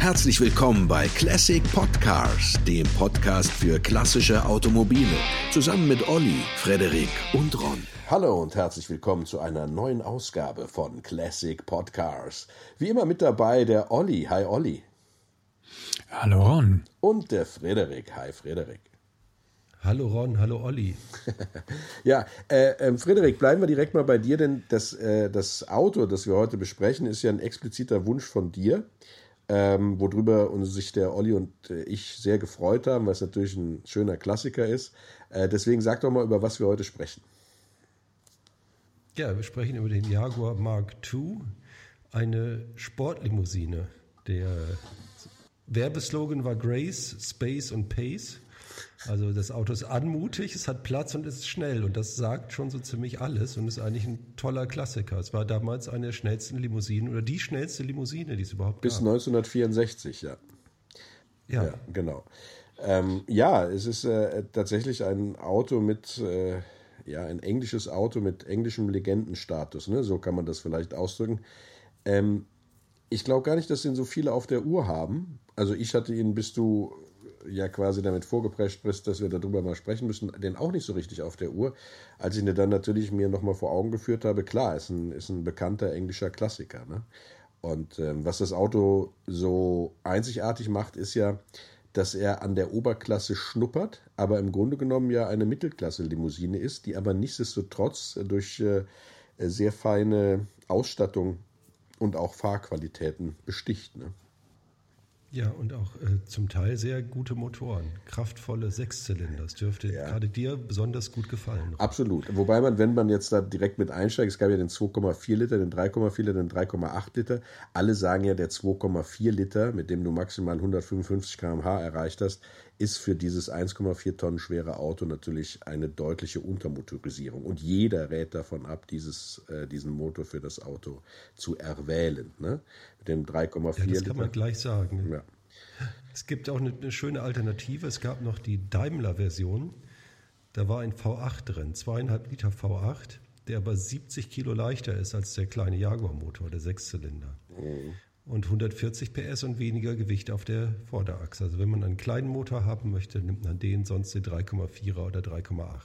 Herzlich willkommen bei Classic Podcars, dem Podcast für klassische Automobile. Zusammen mit Olli, Frederik und Ron. Hallo und herzlich willkommen zu einer neuen Ausgabe von Classic Podcars. Wie immer mit dabei der Olli. Hi Olli. Hallo Ron. Und der Frederik. Hi Frederik. Hallo Ron, hallo Olli. ja, äh, äh, Frederik, bleiben wir direkt mal bei dir, denn das, äh, das Auto, das wir heute besprechen, ist ja ein expliziter Wunsch von dir, ähm, worüber uns sich der Olli und äh, ich sehr gefreut haben, weil es natürlich ein schöner Klassiker ist. Äh, deswegen sag doch mal, über was wir heute sprechen. Ja, wir sprechen über den Jaguar Mark II, eine Sportlimousine. Der Werbeslogan war Grace, Space und Pace. Also das Auto ist anmutig, es hat Platz und es ist schnell und das sagt schon so ziemlich alles und ist eigentlich ein toller Klassiker. Es war damals eine der schnellsten Limousinen oder die schnellste Limousine, die es überhaupt Bis gab. Bis 1964, ja. Ja, ja genau. Ähm, ja, es ist äh, tatsächlich ein Auto mit, äh, ja, ein englisches Auto mit englischem Legendenstatus, ne? so kann man das vielleicht ausdrücken. Ähm, ich glaube gar nicht, dass ihn so viele auf der Uhr haben. Also ich hatte ihn, bis du ja quasi damit vorgeprescht bist, dass wir darüber mal sprechen müssen, den auch nicht so richtig auf der Uhr. Als ich ihn dann natürlich mir nochmal vor Augen geführt habe, klar, ist ein, ist ein bekannter englischer Klassiker. Ne? Und ähm, was das Auto so einzigartig macht, ist ja, dass er an der Oberklasse schnuppert, aber im Grunde genommen ja eine Mittelklasse-Limousine ist, die aber nichtsdestotrotz durch äh, sehr feine Ausstattung und auch Fahrqualitäten besticht. Ne? Ja, und auch äh, zum Teil sehr gute Motoren. Kraftvolle Sechszylinder. Das dürfte ja. gerade dir besonders gut gefallen. Absolut. Wobei man, wenn man jetzt da direkt mit einsteigt, es gab ja den 2,4 Liter, den 3,4 Liter, den 3,8 Liter. Alle sagen ja, der 2,4 Liter, mit dem du maximal 155 km/h erreicht hast, ist für dieses 1,4 Tonnen schwere Auto natürlich eine deutliche Untermotorisierung. Und jeder rät davon ab, dieses, äh, diesen Motor für das Auto zu erwählen. Ne? Mit dem 3,4 ja, das kann man gleich sagen. Ja. Es gibt auch eine, eine, schöne Alternative. Es gab noch die Daimler-Version. Da war ein V8 drin, zweieinhalb Liter V8, der aber 70 Kilo leichter ist als der kleine Jaguar-Motor, der Sechszylinder. Mhm und 140 PS und weniger Gewicht auf der Vorderachse. Also wenn man einen kleinen Motor haben möchte, nimmt man den, sonst den 3,4er oder 3,8.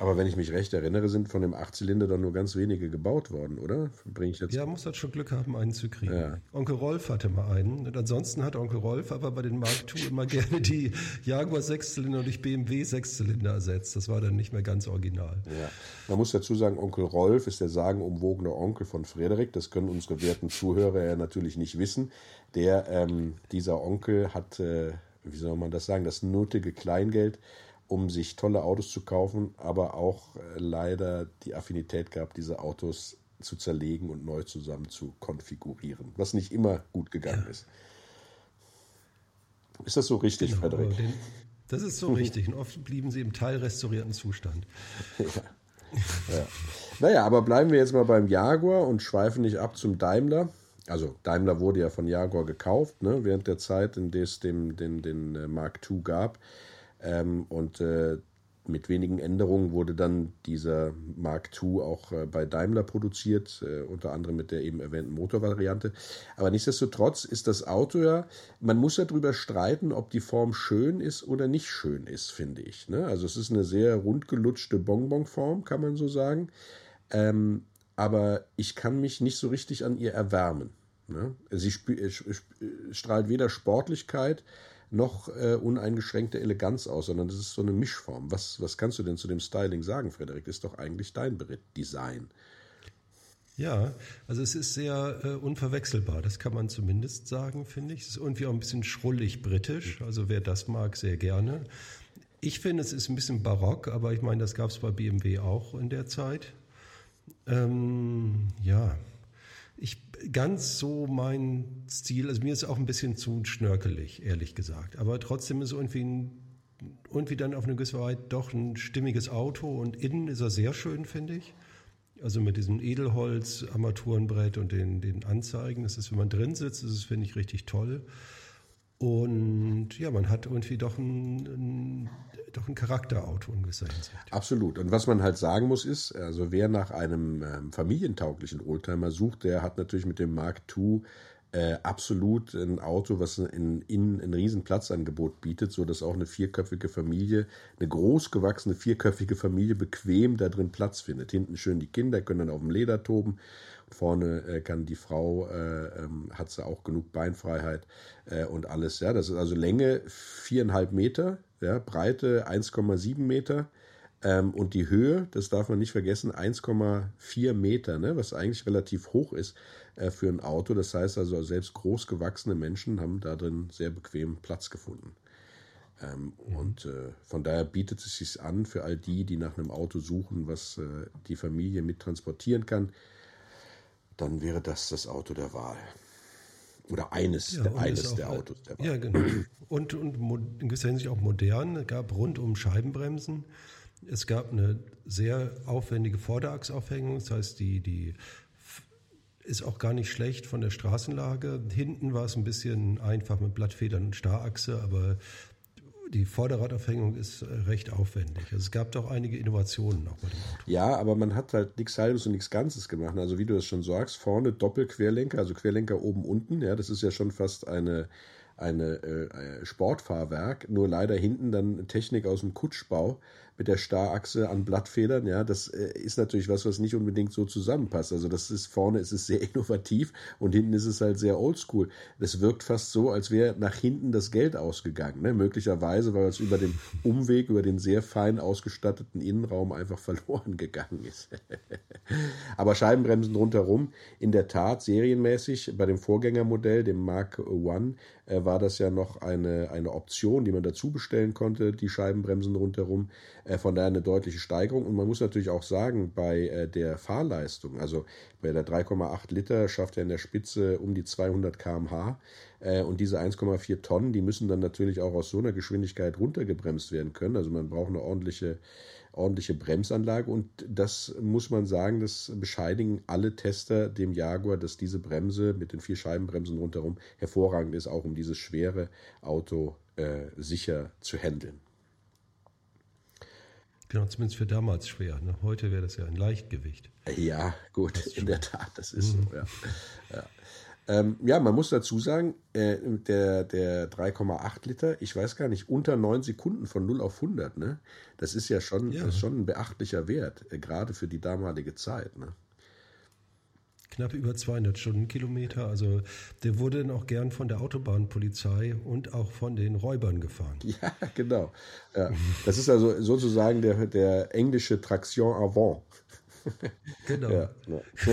Aber wenn ich mich recht erinnere, sind von dem Achtzylinder dann nur ganz wenige gebaut worden, oder? Bring ich jetzt ja, muss halt schon Glück haben, einen zu kriegen. Ja. Onkel Rolf hatte mal einen. Und ansonsten hat Onkel Rolf aber bei den Mark II immer gerne die Jaguar Sechszylinder durch BMW Sechszylinder ersetzt. Das war dann nicht mehr ganz original. Ja. Man muss dazu sagen, Onkel Rolf ist der sagenumwogene Onkel von Frederik. Das können unsere werten Zuhörer ja natürlich nicht wissen. Der, ähm, dieser Onkel hat, äh, wie soll man das sagen, das nötige Kleingeld um sich tolle Autos zu kaufen, aber auch äh, leider die Affinität gehabt, diese Autos zu zerlegen und neu zusammen zu konfigurieren, was nicht immer gut gegangen ja. ist. Ist das so richtig, genau, Frederik? Den, das ist so richtig und oft blieben sie im teilrestaurierten Zustand. ja. ja. Naja, aber bleiben wir jetzt mal beim Jaguar und schweifen nicht ab zum Daimler. Also Daimler wurde ja von Jaguar gekauft, ne, während der Zeit, in der es dem, den, den äh, Mark II gab. Ähm, und äh, mit wenigen Änderungen wurde dann dieser Mark II auch äh, bei Daimler produziert, äh, unter anderem mit der eben erwähnten Motorvariante. Aber nichtsdestotrotz ist das Auto ja, man muss ja darüber streiten, ob die Form schön ist oder nicht schön ist, finde ich. Ne? Also es ist eine sehr rundgelutschte Bonbonform, kann man so sagen. Ähm, aber ich kann mich nicht so richtig an ihr erwärmen. Ne? Sie äh, strahlt weder Sportlichkeit noch äh, uneingeschränkte Eleganz aus, sondern das ist so eine Mischform. Was, was kannst du denn zu dem Styling sagen, Frederik? Ist doch eigentlich dein Design. Ja, also es ist sehr äh, unverwechselbar, das kann man zumindest sagen, finde ich. Es ist irgendwie auch ein bisschen schrullig britisch, also wer das mag, sehr gerne. Ich finde, es ist ein bisschen barock, aber ich meine, das gab es bei BMW auch in der Zeit. Ähm, ja, ich ganz so mein Stil, also mir ist auch ein bisschen zu schnörkelig, ehrlich gesagt. Aber trotzdem ist irgendwie ein, irgendwie dann auf eine gewisse Weise doch ein stimmiges Auto und innen ist er sehr schön, finde ich. Also mit diesem Edelholz-Armaturenbrett und den, den Anzeigen. Das ist, wenn man drin sitzt, ist, finde ich, richtig toll. Und ja, man hat irgendwie doch ein, ein, doch ein Charakterauto in gewisser Hinsicht. Absolut. Und was man halt sagen muss, ist, also wer nach einem ähm, familientauglichen Oldtimer sucht, der hat natürlich mit dem Mark II äh, absolut ein Auto, was in, in ein riesen Platzangebot bietet, so dass auch eine vierköpfige Familie, eine großgewachsene vierköpfige Familie bequem da drin Platz findet. Hinten schön die Kinder können dann auf dem Leder toben. Vorne äh, kann die Frau, äh, ähm, hat sie auch genug Beinfreiheit äh, und alles. Ja, das ist also Länge viereinhalb Meter, ja, Breite 1,7 Meter. Ähm, und die Höhe, das darf man nicht vergessen, 1,4 Meter, ne, was eigentlich relativ hoch ist äh, für ein Auto. Das heißt also, selbst großgewachsene Menschen haben da drin sehr bequem Platz gefunden. Ähm, mhm. Und äh, von daher bietet es sich an für all die, die nach einem Auto suchen, was äh, die Familie mit transportieren kann, dann wäre das das Auto der Wahl. Oder eines, ja, der, eines der Autos der Wahl. Ja, genau. Und, und in gewisser Hinsicht auch modern. Es gab rundum Scheibenbremsen. Es gab eine sehr aufwendige Vorderachsaufhängung. Das heißt, die, die ist auch gar nicht schlecht von der Straßenlage. Hinten war es ein bisschen einfach mit Blattfedern und Starrachse, aber die Vorderradaufhängung ist recht aufwendig. Also es gab doch einige Innovationen auch bei dem Auto. Ja, aber man hat halt nichts Halbes und nichts Ganzes gemacht. Also wie du es schon sagst, vorne Doppelquerlenker, also Querlenker oben unten. Ja, das ist ja schon fast eine eine äh, Sportfahrwerk, nur leider hinten dann Technik aus dem Kutschbau mit der Starrachse an Blattfedern, ja, das äh, ist natürlich was, was nicht unbedingt so zusammenpasst. Also das ist vorne ist es sehr innovativ und hinten ist es halt sehr oldschool. Das wirkt fast so, als wäre nach hinten das Geld ausgegangen, ne? möglicherweise, weil es über den Umweg, über den sehr fein ausgestatteten Innenraum einfach verloren gegangen ist. Aber Scheibenbremsen rundherum, in der Tat serienmäßig bei dem Vorgängermodell, dem Mark One, äh, war das ja noch eine, eine Option, die man dazu bestellen konnte, die Scheibenbremsen rundherum. Äh, von daher eine deutliche Steigerung. Und man muss natürlich auch sagen, bei äh, der Fahrleistung, also bei der 3,8 Liter schafft er in der Spitze um die 200 km/h. Und diese 1,4 Tonnen, die müssen dann natürlich auch aus so einer Geschwindigkeit runtergebremst werden können. Also man braucht eine ordentliche ordentliche Bremsanlage und das muss man sagen, das bescheidigen alle Tester dem Jaguar, dass diese Bremse mit den vier Scheibenbremsen rundherum hervorragend ist, auch um dieses schwere Auto äh, sicher zu handeln. Genau, zumindest für damals schwer. Ne? Heute wäre das ja ein Leichtgewicht. Ja, gut, in der Tat, das ist mhm. so. Ja. Ja. Ähm, ja, man muss dazu sagen, äh, der, der 3,8 Liter, ich weiß gar nicht, unter 9 Sekunden von 0 auf 100, ne? Das ist ja schon, ja. Ist schon ein beachtlicher Wert, äh, gerade für die damalige Zeit, ne? Knapp über 200 Stundenkilometer. Also der wurde dann auch gern von der Autobahnpolizei und auch von den Räubern gefahren. Ja, genau. Ja. Das ist also sozusagen der, der englische Traction avant. Genau. Ja, ja.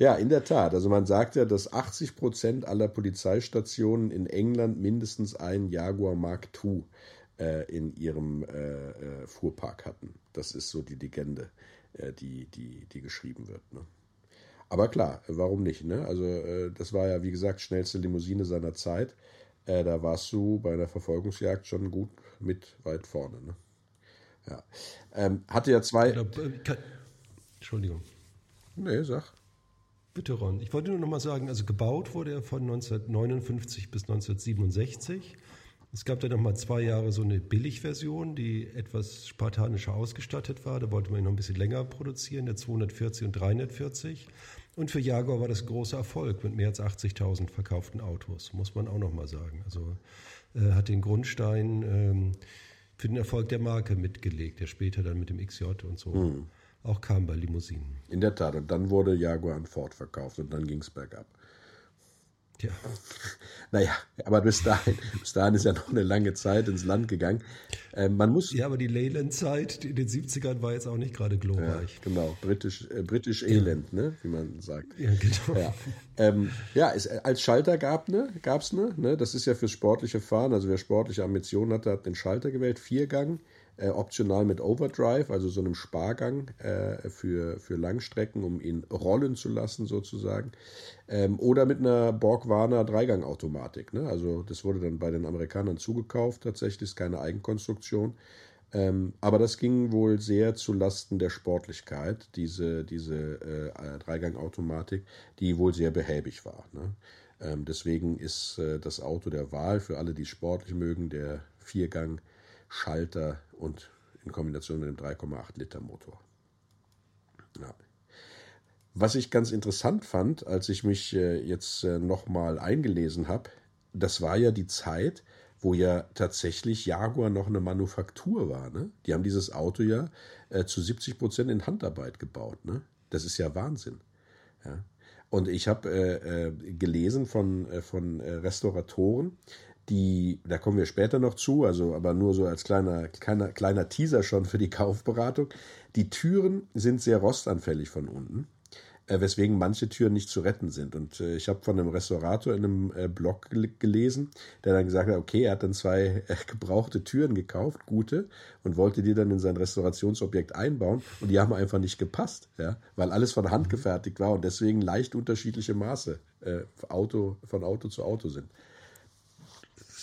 Ja, in der Tat. Also man sagt ja, dass 80 Prozent aller Polizeistationen in England mindestens einen Jaguar Mark II äh, in ihrem äh, äh, Fuhrpark hatten. Das ist so die Legende, äh, die, die, die geschrieben wird. Ne? Aber klar, warum nicht? Ne? Also äh, das war ja, wie gesagt, schnellste Limousine seiner Zeit. Äh, da warst du bei einer Verfolgungsjagd schon gut mit weit vorne. Ne? Ja. Ähm, hatte ja zwei. Entschuldigung. Nee, sag. Bitte, Ron. Ich wollte nur noch mal sagen, also gebaut wurde er von 1959 bis 1967. Es gab dann noch mal zwei Jahre so eine Billigversion, die etwas spartanischer ausgestattet war. Da wollte man ihn noch ein bisschen länger produzieren, der 240 und 340. Und für Jaguar war das großer Erfolg mit mehr als 80.000 verkauften Autos, muss man auch noch mal sagen. Also äh, hat den Grundstein ähm, für den Erfolg der Marke mitgelegt, der später dann mit dem XJ und so mhm auch kam bei Limousinen. In der Tat. Und dann wurde Jaguar an Ford verkauft und dann ging es bergab. Tja. Naja, aber bis dahin, bis dahin ist ja noch eine lange Zeit ins Land gegangen. Ähm, man muss ja, aber die Leyland-Zeit in den 70ern war jetzt auch nicht gerade glorreich. Ja, genau, britisch, äh, britisch Elend, ne, wie man sagt. Ja, genau. Ja, ähm, ja es, als Schalter gab ne, gab's ne, ne, das ist ja fürs sportliche Fahren, also wer sportliche Ambitionen hatte, hat den Schalter gewählt, Viergang äh, optional mit Overdrive, also so einem Spargang äh, für, für Langstrecken, um ihn rollen zu lassen sozusagen. Ähm, oder mit einer Borg-Warner Dreigangautomatik. Ne? Also das wurde dann bei den Amerikanern zugekauft, tatsächlich ist keine Eigenkonstruktion. Ähm, aber das ging wohl sehr zu Lasten der Sportlichkeit, diese, diese äh, Dreigangautomatik, die wohl sehr behäbig war. Ne? Ähm, deswegen ist äh, das Auto der Wahl für alle, die sportlich mögen, der Viergang Schalter und in Kombination mit dem 3,8 Liter Motor. Ja. Was ich ganz interessant fand, als ich mich äh, jetzt äh, nochmal eingelesen habe, das war ja die Zeit, wo ja tatsächlich Jaguar noch eine Manufaktur war. Ne? Die haben dieses Auto ja äh, zu 70 Prozent in Handarbeit gebaut. Ne? Das ist ja Wahnsinn. Ja? Und ich habe äh, äh, gelesen von, von Restauratoren, die, da kommen wir später noch zu, also aber nur so als kleiner, kleiner, kleiner Teaser schon für die Kaufberatung. Die Türen sind sehr rostanfällig von unten äh, weswegen manche Türen nicht zu retten sind. Und äh, ich habe von einem Restaurator in einem äh, Blog gelesen, der dann gesagt hat, okay, er hat dann zwei gebrauchte Türen gekauft, gute, und wollte die dann in sein Restaurationsobjekt einbauen und die haben einfach nicht gepasst, ja, weil alles von Hand mhm. gefertigt war und deswegen leicht unterschiedliche Maße Auto, von Auto zu Auto sind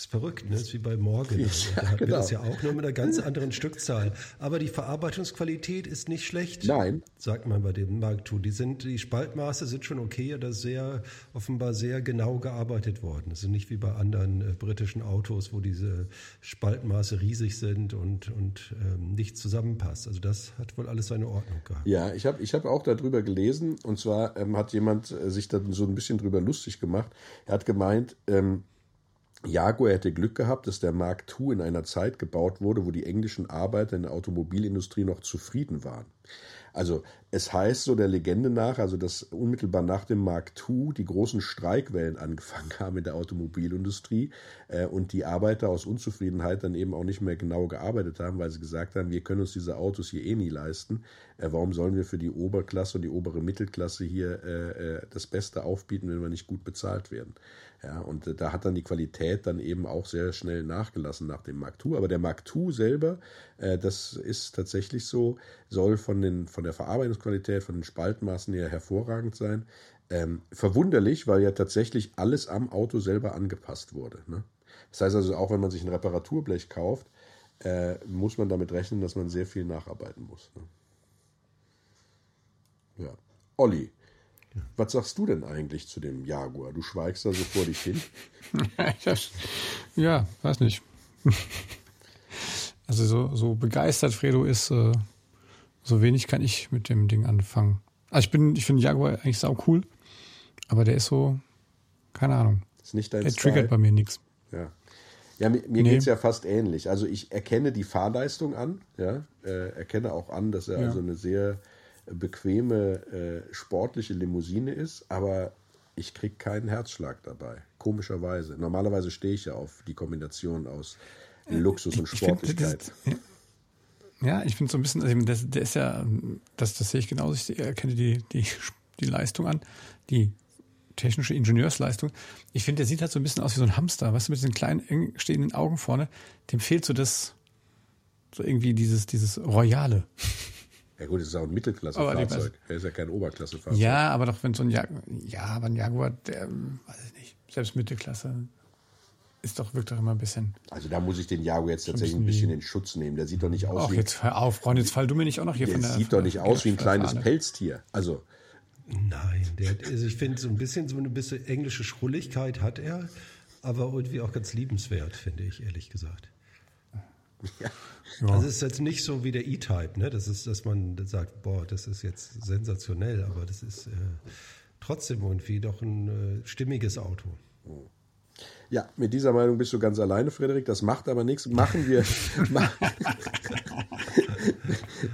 verrückt, ne? Das ist wie bei Morgan. Ja, da hatten genau. wir das ja auch nur mit einer ganz anderen Stückzahl. Aber die Verarbeitungsqualität ist nicht schlecht. Nein. Sagt man bei dem Mark II. Die sind, die Spaltmaße sind schon okay, da ist sehr, offenbar sehr genau gearbeitet worden. Das ist nicht wie bei anderen äh, britischen Autos, wo diese Spaltmaße riesig sind und, und ähm, nicht zusammenpasst. Also das hat wohl alles seine Ordnung gehabt. Ja, ich habe ich hab auch darüber gelesen und zwar ähm, hat jemand äh, sich dann so ein bisschen drüber lustig gemacht. Er hat gemeint, ähm, Jaguar hätte Glück gehabt, dass der Mark II in einer Zeit gebaut wurde, wo die englischen Arbeiter in der Automobilindustrie noch zufrieden waren. Also es heißt so der Legende nach, also dass unmittelbar nach dem Mark II die großen Streikwellen angefangen haben in der Automobilindustrie äh, und die Arbeiter aus Unzufriedenheit dann eben auch nicht mehr genau gearbeitet haben, weil sie gesagt haben, wir können uns diese Autos hier eh nie leisten. Äh, warum sollen wir für die Oberklasse und die obere Mittelklasse hier äh, äh das Beste aufbieten, wenn wir nicht gut bezahlt werden? Ja, und äh, da hat dann die Qualität dann eben auch sehr schnell nachgelassen nach dem Mark II. Aber der Mark II selber, äh, das ist tatsächlich so, soll von, den, von der Verarbeitungsqualität, von den Spaltmaßen her hervorragend sein. Ähm, verwunderlich, weil ja tatsächlich alles am Auto selber angepasst wurde. Ne? Das heißt also, auch wenn man sich ein Reparaturblech kauft, äh, muss man damit rechnen, dass man sehr viel nacharbeiten muss. Ne? Ja. Olli, was sagst du denn eigentlich zu dem Jaguar? Du schweigst da so vor dich hin. ja, weiß nicht. Also so, so begeistert Fredo ist, äh, so wenig kann ich mit dem Ding anfangen. Also ich bin, ich finde Jaguar eigentlich sau cool, aber der ist so, keine Ahnung. Ist nicht dein Der Style. triggert bei mir nichts. Ja. Ja, mir, mir nee. geht es ja fast ähnlich. Also ich erkenne die Fahrleistung an, ja, äh, erkenne auch an, dass er ja. also eine sehr bequeme, äh, sportliche Limousine ist, aber ich kriege keinen Herzschlag dabei. Komischerweise. Normalerweise stehe ich ja auf die Kombination aus Luxus und Sportlichkeit. Find, ja, ich finde so ein bisschen, also der, der ist ja, das, das sehe ich genauso, ich erkenne die, die, die Leistung an, die technische Ingenieursleistung. Ich finde, der sieht halt so ein bisschen aus wie so ein Hamster, weißt du, mit diesen kleinen, eng stehenden Augen vorne. Dem fehlt so das, so irgendwie dieses, dieses Royale. Ja gut, es ist auch ein Mittelklasse-Fahrzeug. Er ist ja kein Oberklasse-Fahrzeug. Ja, aber doch wenn so ein Jaguar, ja, aber ein Jaguar, der, weiß ich nicht, selbst Mittelklasse ist doch, wirkt doch immer ein bisschen. Also da muss ich den Jaguar jetzt tatsächlich ein bisschen, in Schutz nehmen. Der sieht doch nicht aus Ach, wie. jetzt hör auf, Freund, jetzt fall du mir nicht auch noch hier der von der. sieht doch nicht aus wie ein kleines Pelztier. Also. Nein, der, also ich finde so ein bisschen so eine bisschen englische Schrulligkeit hat er, aber irgendwie auch ganz liebenswert, finde ich, ehrlich gesagt. Ja. Ja. Also es ist jetzt nicht so wie der E-Type, ne? Das ist, dass man sagt, boah, das ist jetzt sensationell, aber das ist äh, trotzdem irgendwie doch ein äh, stimmiges Auto. Ja, mit dieser Meinung bist du ganz alleine, Frederik. Das macht aber nichts. Machen wir.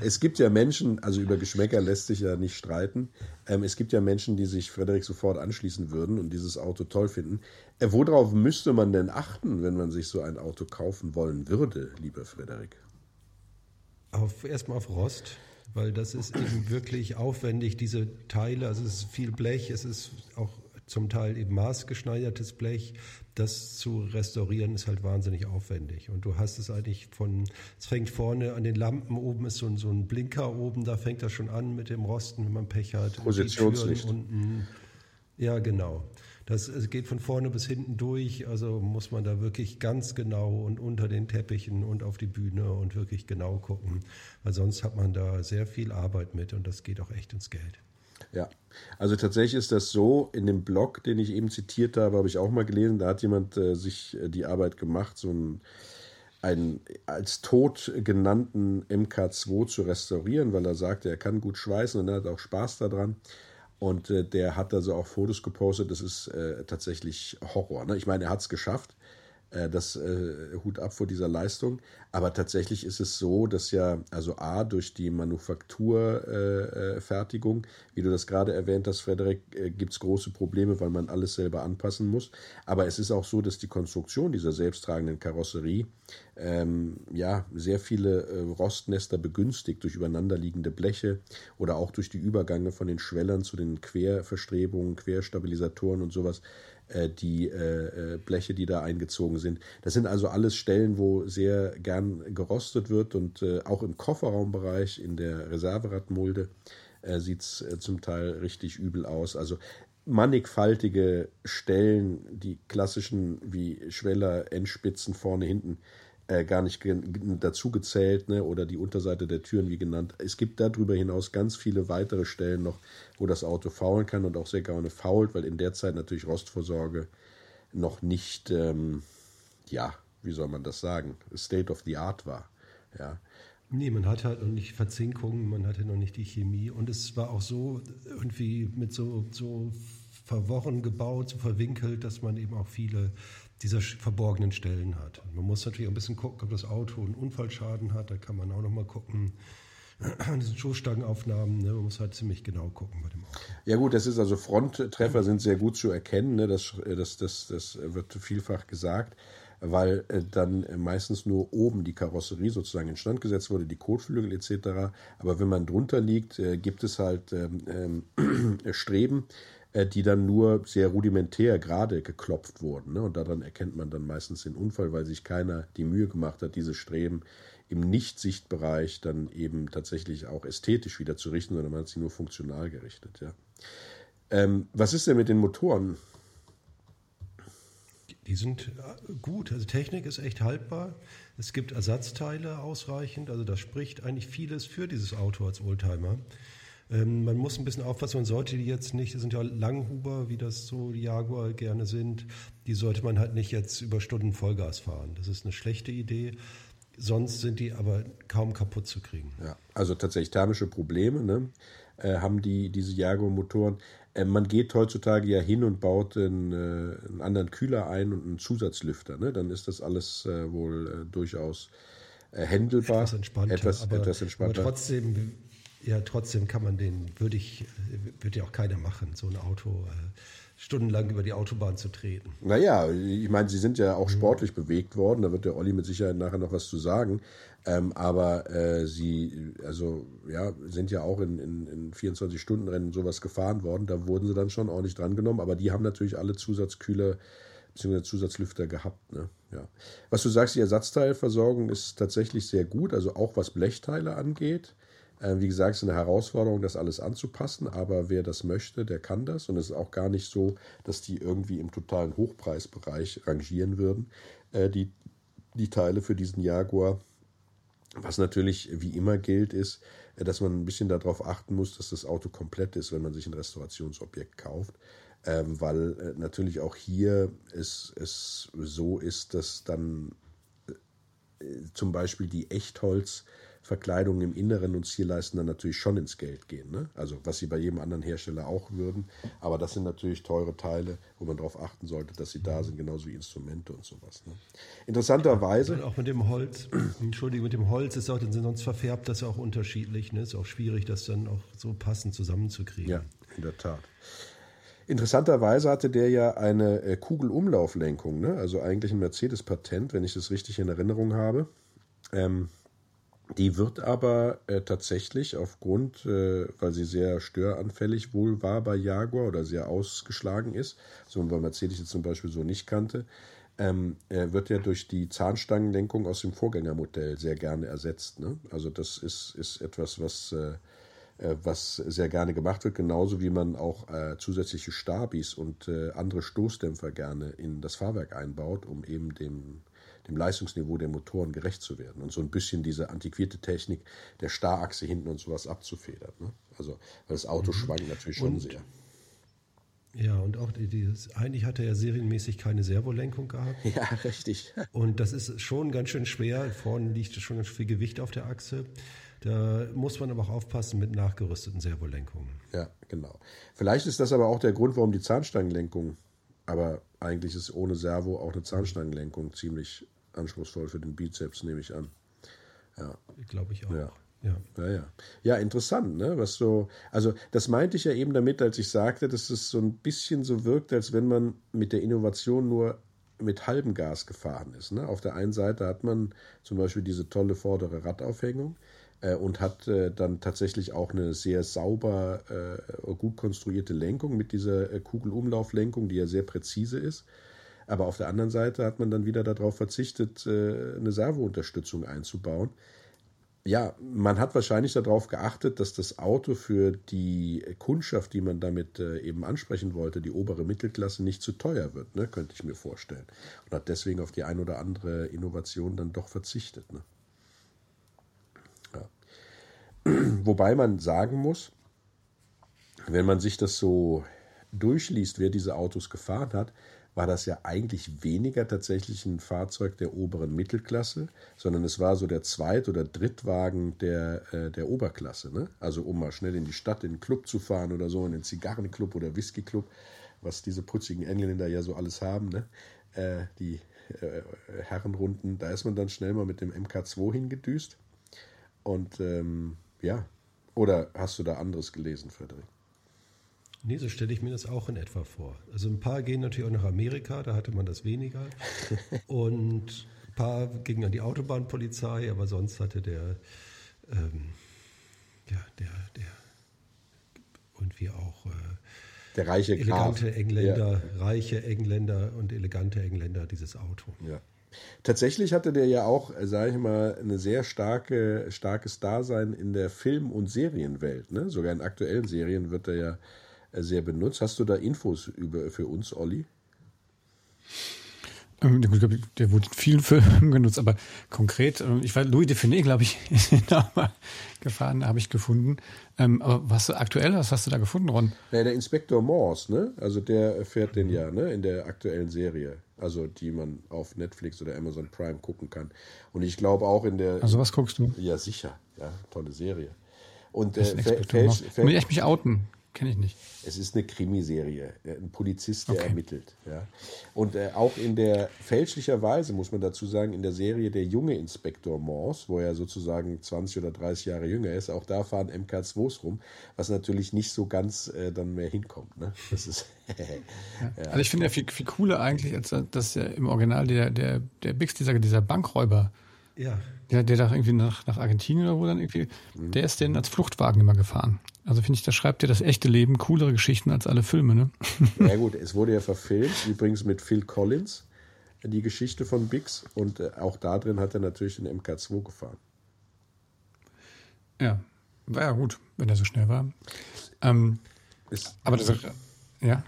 es gibt ja Menschen, also über Geschmäcker lässt sich ja nicht streiten. Ähm, es gibt ja Menschen, die sich Frederik sofort anschließen würden und dieses Auto toll finden. Äh, worauf müsste man denn achten, wenn man sich so ein Auto kaufen wollen würde, lieber Frederik? Auf, erstmal auf Rost, weil das ist eben wirklich aufwendig, diese Teile. Also es ist viel Blech, es ist auch zum Teil eben maßgeschneidertes Blech. Das zu restaurieren ist halt wahnsinnig aufwendig. Und du hast es eigentlich von, es fängt vorne an den Lampen oben, ist so ein, so ein Blinker oben, da fängt das schon an mit dem Rosten, wenn man Pech hat. Positionslicht. Unten. Ja, genau. Das geht von vorne bis hinten durch, also muss man da wirklich ganz genau und unter den Teppichen und auf die Bühne und wirklich genau gucken, weil sonst hat man da sehr viel Arbeit mit und das geht auch echt ins Geld. Ja, also tatsächlich ist das so, in dem Blog, den ich eben zitiert habe, habe ich auch mal gelesen, da hat jemand äh, sich äh, die Arbeit gemacht, so ein einen als tot genannten MK2 zu restaurieren, weil er sagte, er kann gut schweißen und er hat auch Spaß daran. Und äh, der hat also auch Fotos gepostet. Das ist äh, tatsächlich Horror. Ne? Ich meine, er hat es geschafft. Äh, das äh, Hut ab vor dieser Leistung. Aber tatsächlich ist es so, dass ja, also A, durch die Manufakturfertigung, äh, wie du das gerade erwähnt hast, Frederik, äh, gibt es große Probleme, weil man alles selber anpassen muss. Aber es ist auch so, dass die Konstruktion dieser selbsttragenden Karosserie ähm, ja, sehr viele äh, Rostnester begünstigt durch übereinanderliegende Bleche oder auch durch die Übergänge von den Schwellern zu den Querverstrebungen, Querstabilisatoren und sowas äh, die äh, äh, Bleche, die da eingezogen sind. Das sind also alles Stellen, wo sehr gern gerostet wird und auch im Kofferraumbereich, in der Reserveradmulde, sieht es zum Teil richtig übel aus. Also mannigfaltige Stellen, die klassischen wie Schweller, Endspitzen vorne, hinten, äh, gar nicht dazu gezählt, ne, oder die Unterseite der Türen wie genannt. Es gibt darüber hinaus ganz viele weitere Stellen noch, wo das Auto faulen kann und auch sehr gerne fault, weil in der Zeit natürlich Rostvorsorge noch nicht, ähm, ja, wie soll man das sagen, State of the Art war. Ja. Nee, man hatte halt noch nicht Verzinkung, man hatte noch nicht die Chemie und es war auch so irgendwie mit so, so verworren gebaut, so verwinkelt, dass man eben auch viele dieser verborgenen Stellen hat. Man muss natürlich auch ein bisschen gucken, ob das Auto einen Unfallschaden hat. Da kann man auch noch mal gucken. An diesen Stoßstangenaufnahmen, ne, man muss halt ziemlich genau gucken bei dem Auto. Ja gut, das ist also Fronttreffer sind sehr gut zu erkennen. Ne, das, das, das, das wird vielfach gesagt, weil äh, dann meistens nur oben die Karosserie sozusagen instand gesetzt wurde, die Kotflügel etc. Aber wenn man drunter liegt, äh, gibt es halt ähm, äh, Streben, äh, die dann nur sehr rudimentär gerade geklopft wurden. Ne? Und daran erkennt man dann meistens den Unfall, weil sich keiner die Mühe gemacht hat, diese Streben im Nicht-Sichtbereich dann eben tatsächlich auch ästhetisch wieder zu richten, sondern man hat sie nur funktional gerichtet. Ja. Ähm, was ist denn mit den Motoren? Die sind äh, gut. Also Technik ist echt haltbar. Es gibt Ersatzteile ausreichend. Also das spricht eigentlich vieles für dieses Auto als Oldtimer. Ähm, man muss ein bisschen aufpassen, man sollte die jetzt nicht, das sind ja Langhuber, wie das so die Jaguar gerne sind, die sollte man halt nicht jetzt über Stunden Vollgas fahren. Das ist eine schlechte Idee. Sonst sind die aber kaum kaputt zu kriegen. Ja, also tatsächlich thermische Probleme ne, äh, haben die, diese Jaguar-Motoren. Äh, man geht heutzutage ja hin und baut einen, äh, einen anderen Kühler ein und einen Zusatzlüfter. Ne? Dann ist das alles äh, wohl äh, durchaus äh, händelbar. Etwas entspannter. Etwas, aber, etwas entspannter. aber trotzdem ja, trotzdem kann man den, würde ich, würde ja auch keiner machen, so ein Auto äh, stundenlang über die Autobahn zu treten. Naja, ich meine, sie sind ja auch sportlich mhm. bewegt worden, da wird der Olli mit Sicherheit nachher noch was zu sagen. Ähm, aber äh, sie, also ja, sind ja auch in, in, in 24-Stunden-Rennen sowas gefahren worden. Da wurden sie dann schon ordentlich drangenommen, aber die haben natürlich alle Zusatzkühler bzw. Zusatzlüfter gehabt. Ne? Ja. Was du sagst, die Ersatzteilversorgung ist tatsächlich sehr gut, also auch was Blechteile angeht. Äh, wie gesagt, es ist eine Herausforderung, das alles anzupassen, aber wer das möchte, der kann das. Und es ist auch gar nicht so, dass die irgendwie im totalen Hochpreisbereich rangieren würden, äh, die, die Teile für diesen Jaguar. Was natürlich wie immer gilt, ist, äh, dass man ein bisschen darauf achten muss, dass das Auto komplett ist, wenn man sich ein Restaurationsobjekt kauft. Ähm, weil natürlich auch hier es, es so ist, dass dann zum Beispiel die Echtholz Verkleidungen im Inneren und Zierleisten dann natürlich schon ins Geld gehen. Ne? Also was sie bei jedem anderen Hersteller auch würden. Aber das sind natürlich teure Teile, wo man darauf achten sollte, dass sie da sind, genauso wie Instrumente und sowas. Ne? Interessanterweise. auch mit dem Holz, Entschuldigung, mit dem Holz ist auch, sonst verfärbt das auch unterschiedlich. Ne? Ist auch schwierig, das dann auch so passend zusammenzukriegen. Ja, in der Tat. Interessanterweise hatte der ja eine äh, Kugelumlauflenkung, ne? also eigentlich ein Mercedes-Patent, wenn ich das richtig in Erinnerung habe. Ähm, die wird aber äh, tatsächlich aufgrund, äh, weil sie sehr störanfällig wohl war bei Jaguar oder sehr ausgeschlagen ist, so weil Mercedes jetzt zum Beispiel so nicht kannte, ähm, äh, wird ja durch die Zahnstangenlenkung aus dem Vorgängermodell sehr gerne ersetzt. Ne? Also das ist, ist etwas, was, äh, äh, was sehr gerne gemacht wird, genauso wie man auch äh, zusätzliche Stabis und andere Stoßdämpfer gerne in das Fahrwerk einbaut, um eben dem dem Leistungsniveau der Motoren gerecht zu werden und so ein bisschen diese antiquierte Technik der Starrachse hinten und sowas abzufedern. Ne? Also, weil das Auto mhm. schwankt natürlich schon und, sehr. Ja, und auch dieses, eigentlich hat er ja serienmäßig keine Servolenkung gehabt. Ja, richtig. Und das ist schon ganz schön schwer. Vorne liegt schon ganz viel Gewicht auf der Achse. Da muss man aber auch aufpassen mit nachgerüsteten Servolenkungen. Ja, genau. Vielleicht ist das aber auch der Grund, warum die Zahnstangenlenkung, aber eigentlich ist ohne Servo auch eine Zahnstangenlenkung ziemlich anspruchsvoll für den Bizeps, nehme ich an. Ja. Glaube ich auch. Ja. Ja. ja, ja. Ja, interessant, ne? Was so, also das meinte ich ja eben damit, als ich sagte, dass es so ein bisschen so wirkt, als wenn man mit der Innovation nur mit halbem Gas gefahren ist. Ne? Auf der einen Seite hat man zum Beispiel diese tolle vordere Radaufhängung äh, und hat äh, dann tatsächlich auch eine sehr sauber, äh, gut konstruierte Lenkung mit dieser äh, Kugelumlauflenkung, die ja sehr präzise ist. Aber auf der anderen Seite hat man dann wieder darauf verzichtet, äh, eine Servounterstützung einzubauen ja, man hat wahrscheinlich darauf geachtet, dass das Auto für die Kundschaft, die man damit äh, eben ansprechen wollte, die obere Mittelklasse, nicht zu teuer wird, ne, könnte ich mir vorstellen. Und hat deswegen auf die ein oder andere Innovation dann doch verzichtet. Ne. Ja. Wobei man sagen muss, wenn man sich das so durchliest, wer diese Autos gefahren hat, war das ja eigentlich weniger tatsächlich ein Fahrzeug der oberen Mittelklasse, sondern es war so der Zweit- oder Drittwagen der, äh, der Oberklasse. Ne? Also um mal schnell in die Stadt, in den Club zu fahren oder so, in den Zigarrenclub oder Whiskyclub, was diese putzigen Engländer ja so alles haben. Ne? Äh, die äh, Herrenrunden, da ist man dann schnell mal mit dem MK2 hingedüst. Und ähm, ja, oder hast du da anderes gelesen, Frederik? Nee, so stelle ich mir das auch in etwa vor. Also ein paar gehen natürlich auch nach Amerika, da hatte man das weniger. Und ein paar gingen an die Autobahnpolizei, aber sonst hatte der, ähm, ja, der, der irgendwie auch äh, der reiche elegante Graf. Engländer, ja. reiche Engländer und elegante Engländer dieses Auto. Ja. Tatsächlich hatte der ja auch, sage ich mal, eine sehr starke, starkes Dasein in der Film- und Serienwelt. Ne? Sogar in aktuellen Serien wird er ja sehr benutzt. Hast du da Infos über, für uns, Olli? Ähm, der wurde in vielen Filmen genutzt, aber konkret, ähm, ich weiß, Louis de Finet, glaube ich, gefahren, habe ich gefunden. Ähm, aber was aktuell, was hast du da gefunden, Ron? Ja, der Inspektor Morse, ne? Also der fährt den ja, ne? In der aktuellen Serie. Also die man auf Netflix oder Amazon Prime gucken kann. Und ich glaube auch in der. Also was guckst du? Ja, sicher. Ja, tolle Serie. Und äh, Fälsch, Muss ich mich outen? Kenne ich nicht. Es ist eine Krimiserie, ein Polizist, der okay. ermittelt. Ja. Und äh, auch in der, fälschlicherweise muss man dazu sagen, in der Serie Der junge Inspektor Morse, wo er sozusagen 20 oder 30 Jahre jünger ist, auch da fahren MK2s rum, was natürlich nicht so ganz äh, dann mehr hinkommt. Ne? Das ist ja. Also ich finde ja viel, viel cooler eigentlich, als dass ja im Original der, der, der Bix, dieser, dieser Bankräuber, ja. Der, der da irgendwie nach, nach Argentinien oder wo dann irgendwie, mhm. der ist den als Fluchtwagen immer gefahren. Also finde ich, da schreibt dir das echte Leben coolere Geschichten als alle Filme, ne? Ja gut, es wurde ja verfilmt, übrigens mit Phil Collins, die Geschichte von Bix. Und äh, auch da drin hat er natürlich den MK2 gefahren. Ja, war ja gut, wenn er so schnell war. Ähm, aber das, ja.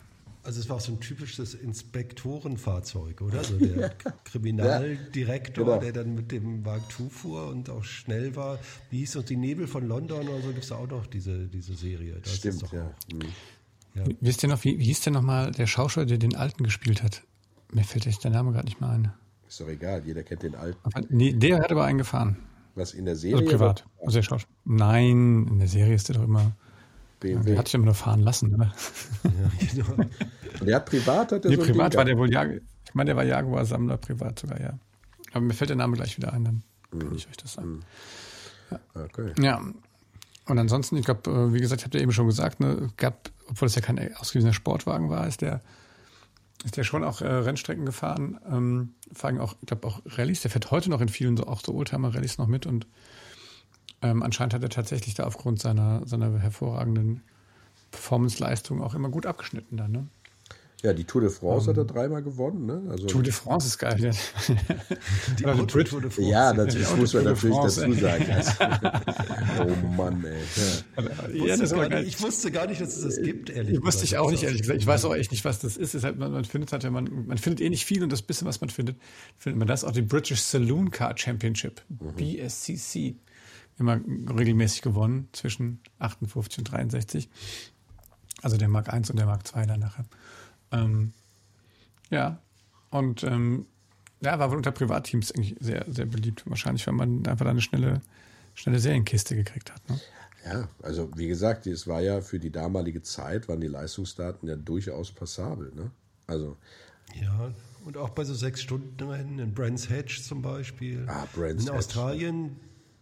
Also es war so ein typisches Inspektorenfahrzeug, oder? So der Kriminaldirektor, ja, genau. der dann mit dem Wagen fuhr und auch schnell war. Wie hieß das, die Nebel von London oder so, gibt es auch noch diese, diese Serie. Das Stimmt, ja. Mhm. ja. Wisst ihr noch, wie, wie hieß denn nochmal der Schauspieler, der den Alten gespielt hat? Mir fällt echt der Name gerade nicht mehr ein. Ist doch egal, jeder kennt den Alten. Nee, der hat aber einen gefahren. Was, in der Serie? Also privat. Also der Schauspieler. Nein, in der Serie ist der doch immer... BMW. Der hat sich immer nur fahren lassen, oder? Ja, genau. Der hat privat, hat der nee, so privat war der wohl Jaguar. Ich meine, der war Jaguar-Sammler, privat sogar, ja. Aber mir fällt der Name gleich wieder ein, dann mhm. kann ich euch das sagen. Mhm. Ja. Okay. Ja. Und ansonsten, ich glaube, äh, wie gesagt, ich habe ja eben schon gesagt, ne, gab, obwohl das ja kein ausgewiesener Sportwagen war, ist der, ist der schon auch äh, Rennstrecken gefahren. Ähm, vor allem auch, ich glaube, auch Rallyes. Der fährt heute noch in vielen so auch so Oldtimer-Rallyes noch mit und ähm, anscheinend hat er tatsächlich da aufgrund seiner, seiner hervorragenden Performance-Leistung auch immer gut abgeschnitten dann, ne? Ja, die Tour de France um, hat er ähm, dreimal gewonnen. Ne? Also Tour de France ist geil. die Auto Tour de France. Ja, natürlich muss man natürlich France, dazu sagen. oh Mann, ey. Ja. Ich, wusste ja, ich, wusste gar nicht, dass es das gibt, ehrlich gesagt. Wusste ich auch nicht, ehrlich gesagt. Ich weiß auch echt nicht, was das ist. ist halt, man, man, findet halt, man, man findet eh nicht viel und das bisschen, was man findet, findet man das auch die British Saloon Car Championship, mhm. BSCC immer regelmäßig gewonnen zwischen 58 und 63. Also der Mark 1 und der Mark II dann nachher. Ähm, ja, und ähm, ja, war wohl unter Privatteams eigentlich sehr, sehr beliebt. Wahrscheinlich, wenn man einfach eine schnelle, schnelle Serienkiste gekriegt hat. Ne? Ja, also wie gesagt, es war ja für die damalige Zeit, waren die Leistungsdaten ja durchaus passabel. Ne? Also. Ja, und auch bei so sechs Stunden Rennen, in Brands Hatch zum Beispiel. Ah, Brands in Hatch. Australien,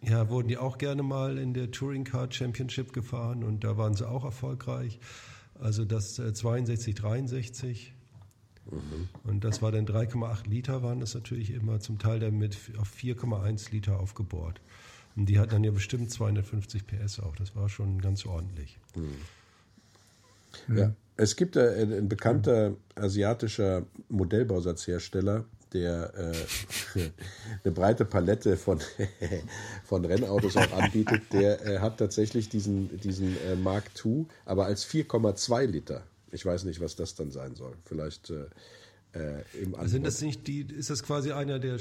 ja, wurden die auch gerne mal in der Touring Car Championship gefahren und da waren sie auch erfolgreich. Also das äh, 62, 63. Mhm. Und das war dann 3,8 Liter, waren das natürlich immer zum Teil dann mit auf 4,1 Liter aufgebohrt. Und die hatten dann ja bestimmt 250 PS auch. Das war schon ganz ordentlich. Mhm. Ja, es gibt äh, ein bekannter asiatischer Modellbausatzhersteller, der äh, eine breite Palette von, von Rennautos auch anbietet, der äh, hat tatsächlich diesen, diesen äh, Mark II, aber als 4,2 Liter. Ich weiß nicht, was das dann sein soll. Vielleicht äh, äh, im Angebot. Sind das nicht die, ist das quasi einer der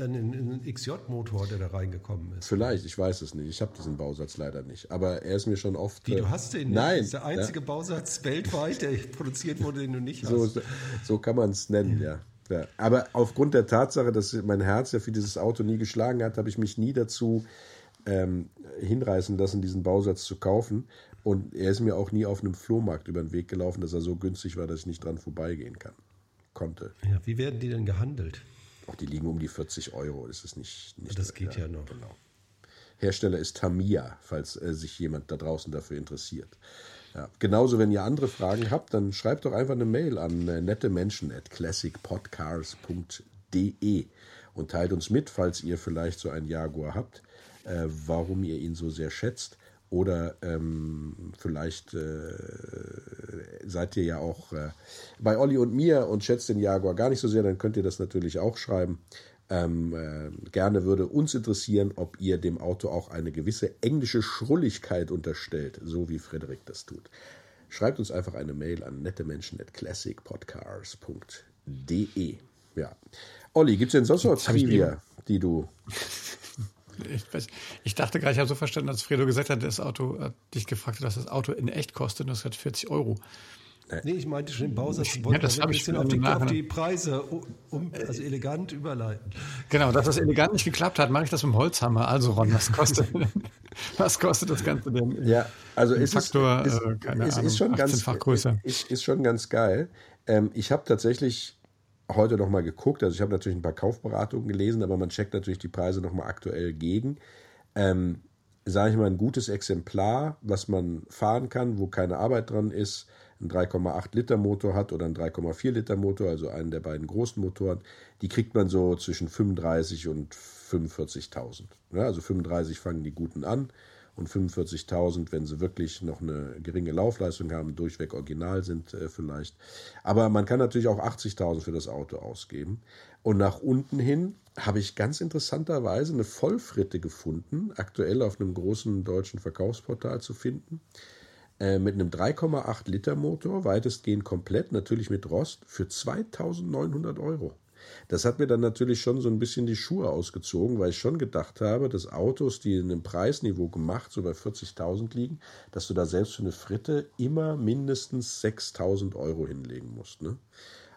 dann in, in einen XJ-Motor, der da reingekommen ist. Vielleicht, ich weiß es nicht. Ich habe diesen Bausatz leider nicht. Aber er ist mir schon oft. Wie, du hast den nicht? Nein. Das ist der einzige ja. Bausatz weltweit, der produziert wurde, den du nicht hast. So, so kann man es nennen, ja. ja. Aber aufgrund der Tatsache, dass mein Herz ja für dieses Auto nie geschlagen hat, habe ich mich nie dazu ähm, hinreißen lassen, diesen Bausatz zu kaufen. Und er ist mir auch nie auf einem Flohmarkt über den Weg gelaufen, dass er so günstig war, dass ich nicht dran vorbeigehen kann. Konnte. Ja, wie werden die denn gehandelt? Auch die liegen um die 40 Euro. Das ist nicht. nicht das geht ja, ja noch. Genau. Hersteller ist Tamiya, falls äh, sich jemand da draußen dafür interessiert. Ja. Genauso, wenn ihr andere Fragen habt, dann schreibt doch einfach eine Mail an äh, nettemenschen at classicpodcars.de und teilt uns mit, falls ihr vielleicht so einen Jaguar habt, äh, warum ihr ihn so sehr schätzt. Oder ähm, vielleicht äh, seid ihr ja auch äh, bei Olli und mir und schätzt den Jaguar gar nicht so sehr, dann könnt ihr das natürlich auch schreiben. Ähm, äh, gerne würde uns interessieren, ob ihr dem Auto auch eine gewisse englische Schrulligkeit unterstellt, so wie Frederik das tut. Schreibt uns einfach eine Mail an nettemenschen.classicpodcars.de. Ja. Olli, gibt es denn sonst noch Trivia, die du ich, weiß, ich dachte gerade, ich habe so verstanden, als Fredo gesagt hat, das Auto hat dich gefragt, dass das Auto in echt kostet und das hat 40 Euro. Nee, ich meinte schon den Bausatz. Ich wollte ja, das ein bisschen auf die, auf die, Preise um, also elegant überleiten. Genau, dass das elegant nicht geklappt hat, mache ich das mit dem Holzhammer. Also Ron, was kostet, was kostet das Ganze denn? Ja, also ist Faktor, es, ist, äh, keine ist, Ahnung, ist schon ganz, größer. Ist, ist schon ganz geil. Ähm, ich habe tatsächlich heute noch mal geguckt. Also ich habe natürlich ein paar Kaufberatungen gelesen, aber man checkt natürlich die Preise noch mal aktuell gegen. Ähm, Sage ich mal, ein gutes Exemplar, was man fahren kann, wo keine Arbeit dran ist, ein 3,8 Liter Motor hat oder ein 3,4 Liter Motor, also einen der beiden großen Motoren, die kriegt man so zwischen 35 und 45.000. Ja, also 35 fangen die guten an und 45.000, wenn sie wirklich noch eine geringe Laufleistung haben, durchweg original sind äh, vielleicht. Aber man kann natürlich auch 80.000 für das Auto ausgeben. Und nach unten hin habe ich ganz interessanterweise eine Vollfritte gefunden, aktuell auf einem großen deutschen Verkaufsportal zu finden, äh, mit einem 3,8 Liter Motor, weitestgehend komplett, natürlich mit Rost, für 2.900 Euro. Das hat mir dann natürlich schon so ein bisschen die Schuhe ausgezogen, weil ich schon gedacht habe, dass Autos, die in einem Preisniveau gemacht, so bei 40.000 liegen, dass du da selbst für eine Fritte immer mindestens 6.000 Euro hinlegen musst. Ne?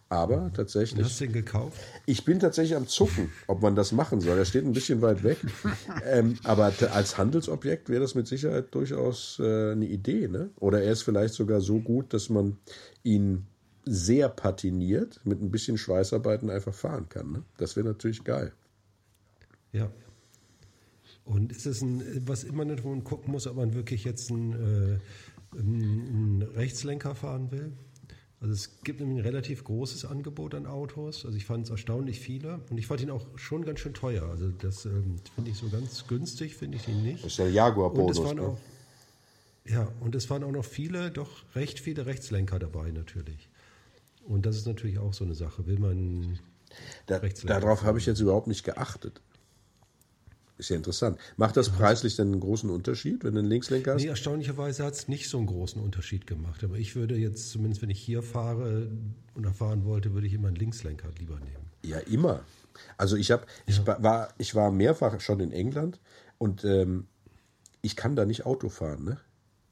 Aber tatsächlich. Hast du den gekauft? Ich bin tatsächlich am Zucken, ob man das machen soll. Er steht ein bisschen weit weg. ähm, aber als Handelsobjekt wäre das mit Sicherheit durchaus äh, eine Idee. Ne? Oder er ist vielleicht sogar so gut, dass man ihn sehr patiniert, mit ein bisschen Schweißarbeiten einfach fahren kann. Ne? Das wäre natürlich geil. Ja. Und ist es ein, was immer nicht, wo man gucken muss, ob man wirklich jetzt einen, äh, einen Rechtslenker fahren will? Also es gibt nämlich ein relativ großes Angebot an Autos. Also ich fand es erstaunlich viele und ich fand ihn auch schon ganz schön teuer. Also das ähm, finde ich so ganz günstig, finde ich ihn nicht. Das ist der Jaguar-Bonus. Ne? Ja, und es waren auch noch viele, doch recht viele Rechtslenker dabei natürlich. Und das ist natürlich auch so eine Sache. Will man. Da, darauf habe ich jetzt überhaupt nicht geachtet. Ist ja interessant. Macht das preislich denn einen großen Unterschied, wenn du einen Linkslenker hast? Nee, erstaunlicherweise hat es nicht so einen großen Unterschied gemacht. Aber ich würde jetzt, zumindest wenn ich hier fahre oder fahren wollte, würde ich immer einen Linkslenker lieber nehmen. Ja, immer. Also ich habe, ja. ich war, ich war mehrfach schon in England und ähm, ich kann da nicht Auto fahren, ne?